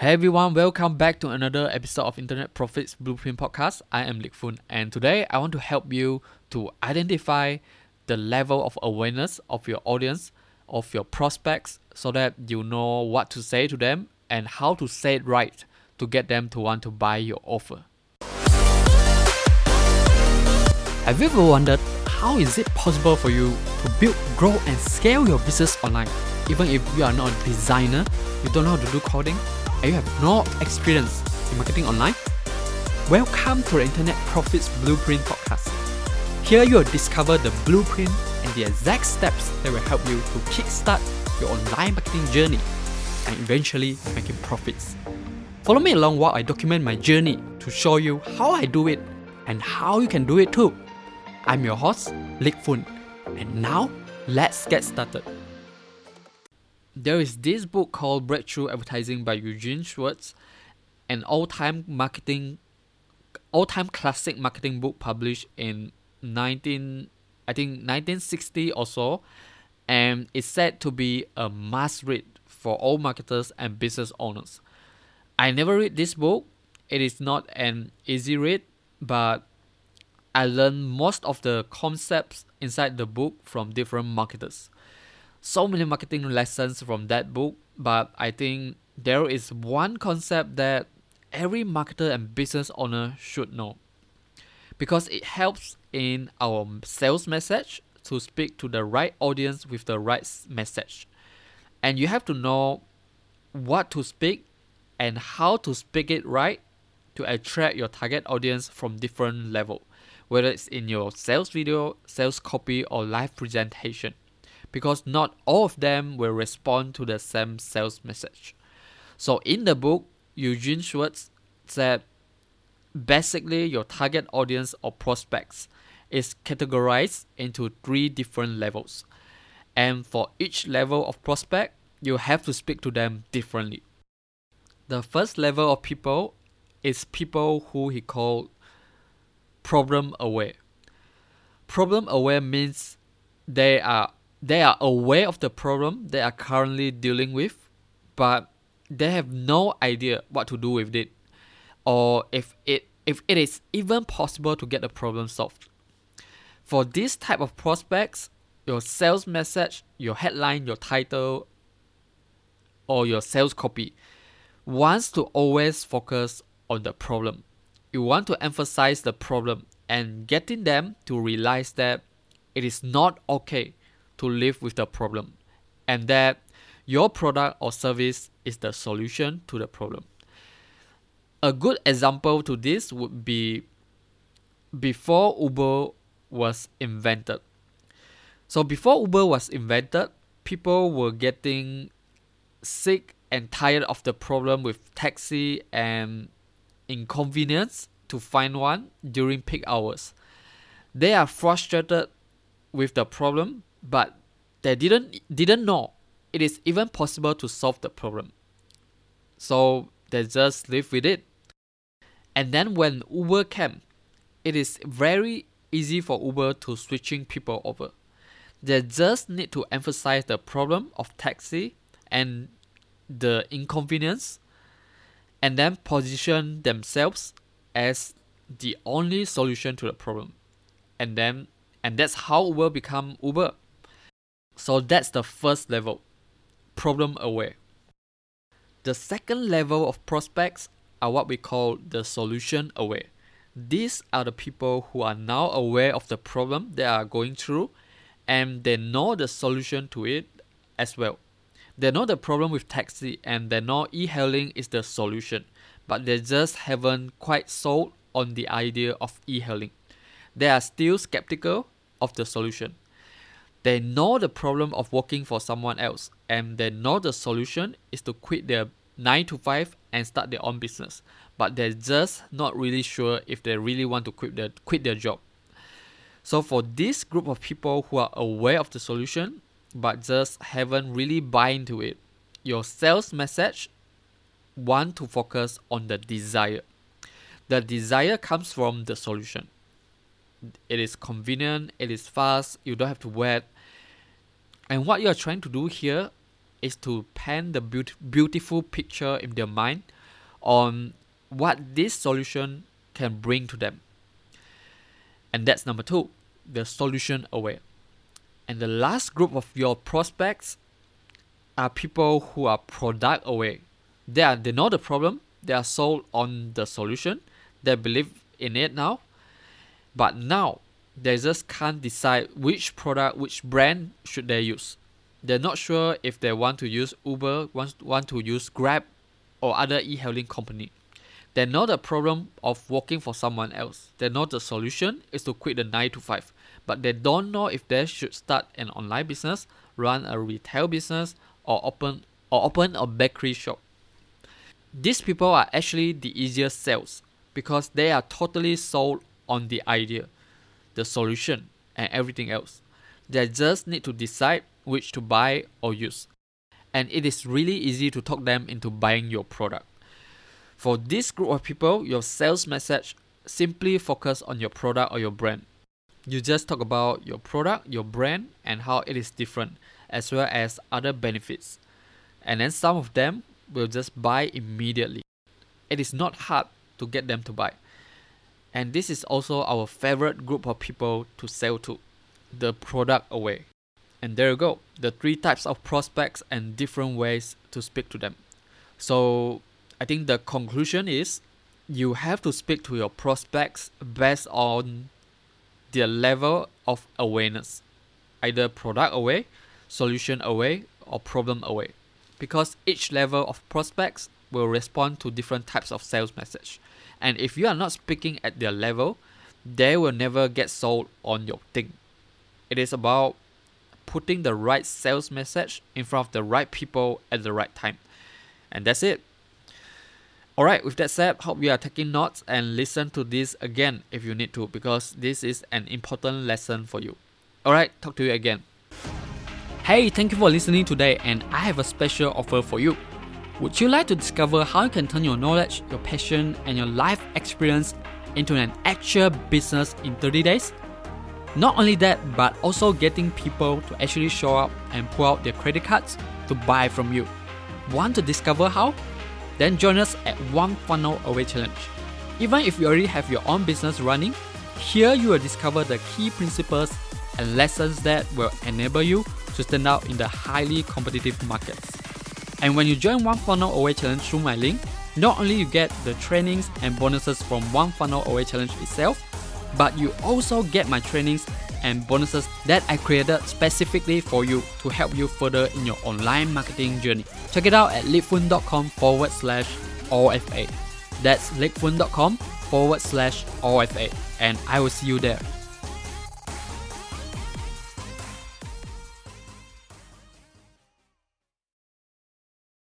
Hey everyone, welcome back to another episode of Internet Profits Blueprint Podcast. I am Lik Fun, and today I want to help you to identify the level of awareness of your audience, of your prospects, so that you know what to say to them and how to say it right to get them to want to buy your offer. Have you ever wondered how is it possible for you to build, grow, and scale your business online? Even if you are not a designer, you don't know how to do coding, and you have no experience in marketing online? Welcome to the Internet Profits Blueprint Podcast. Here you will discover the blueprint and the exact steps that will help you to kickstart your online marketing journey and eventually making profits. Follow me along while I document my journey to show you how I do it and how you can do it too. I'm your host, Lik Fun, and now let's get started there is this book called Breakthrough Advertising by Eugene Schwartz, an all-time marketing, all-time classic marketing book published in 19, I think 1960 or so, and it's said to be a must read for all marketers and business owners. I never read this book. It is not an easy read, but I learned most of the concepts inside the book from different marketers so many marketing lessons from that book, but I think there is one concept that every marketer and business owner should know because it helps in our sales message to speak to the right audience with the right message. And you have to know what to speak and how to speak it right to attract your target audience from different level, whether it's in your sales video, sales copy or live presentation because not all of them will respond to the same sales message. So in the book, Eugene Schwartz said basically your target audience or prospects is categorized into three different levels. And for each level of prospect, you have to speak to them differently. The first level of people is people who he called problem aware. Problem aware means they are they are aware of the problem they are currently dealing with, but they have no idea what to do with it, or if it if it is even possible to get the problem solved. For this type of prospects, your sales message, your headline, your title, or your sales copy wants to always focus on the problem. You want to emphasize the problem and getting them to realize that it is not okay to live with the problem and that your product or service is the solution to the problem. A good example to this would be before Uber was invented. So before Uber was invented, people were getting sick and tired of the problem with taxi and inconvenience to find one during peak hours. They are frustrated with the problem but they didn't didn't know it is even possible to solve the problem. So they just live with it. And then when Uber came, it is very easy for Uber to switching people over. They just need to emphasize the problem of taxi and the inconvenience and then position themselves as the only solution to the problem. And then and that's how Uber become Uber. So that's the first level, problem aware. The second level of prospects are what we call the solution aware. These are the people who are now aware of the problem they are going through and they know the solution to it as well. They know the problem with taxi and they know e-hailing is the solution, but they just haven't quite sold on the idea of e-hailing. They are still skeptical of the solution. They know the problem of working for someone else and they know the solution is to quit their 9 to 5 and start their own business. But they're just not really sure if they really want to quit their quit their job. So for this group of people who are aware of the solution but just haven't really buy into it, your sales message want to focus on the desire. The desire comes from the solution it is convenient, it is fast, you don't have to wait. And what you are trying to do here is to paint the beaut- beautiful picture in their mind on what this solution can bring to them. And that's number two, the solution aware. And the last group of your prospects are people who are product aware. They are they know the problem, they are sold on the solution, they believe in it now. But now they just can't decide which product, which brand should they use. They're not sure if they want to use Uber, want, want to use Grab or other e-hailing company. They know the problem of working for someone else. They know the solution is to quit the 9 to 5, but they don't know if they should start an online business, run a retail business, or open or open a bakery shop. These people are actually the easiest sales because they are totally sold on the idea, the solution, and everything else. They just need to decide which to buy or use. And it is really easy to talk them into buying your product. For this group of people, your sales message simply focus on your product or your brand. You just talk about your product, your brand, and how it is different, as well as other benefits. And then some of them will just buy immediately. It is not hard to get them to buy. And this is also our favorite group of people to sell to the product aware. And there you go, the three types of prospects and different ways to speak to them. So I think the conclusion is you have to speak to your prospects based on their level of awareness, either product aware, solution aware, or problem aware. Because each level of prospects will respond to different types of sales message. And if you are not speaking at their level, they will never get sold on your thing. It is about putting the right sales message in front of the right people at the right time. And that's it. Alright, with that said, hope you are taking notes and listen to this again if you need to because this is an important lesson for you. Alright, talk to you again. Hey, thank you for listening today, and I have a special offer for you. Would you like to discover how you can turn your knowledge, your passion, and your life experience into an actual business in 30 days? Not only that, but also getting people to actually show up and pull out their credit cards to buy from you. Want to discover how? Then join us at One Funnel Away Challenge. Even if you already have your own business running, here you will discover the key principles and lessons that will enable you to stand out in the highly competitive markets. And when you join One Funnel Away Challenge through my link, not only you get the trainings and bonuses from One Funnel Away Challenge itself, but you also get my trainings and bonuses that I created specifically for you to help you further in your online marketing journey. Check it out at likfun.com forward slash OFA. That's likfun.com forward slash OFA. And I will see you there.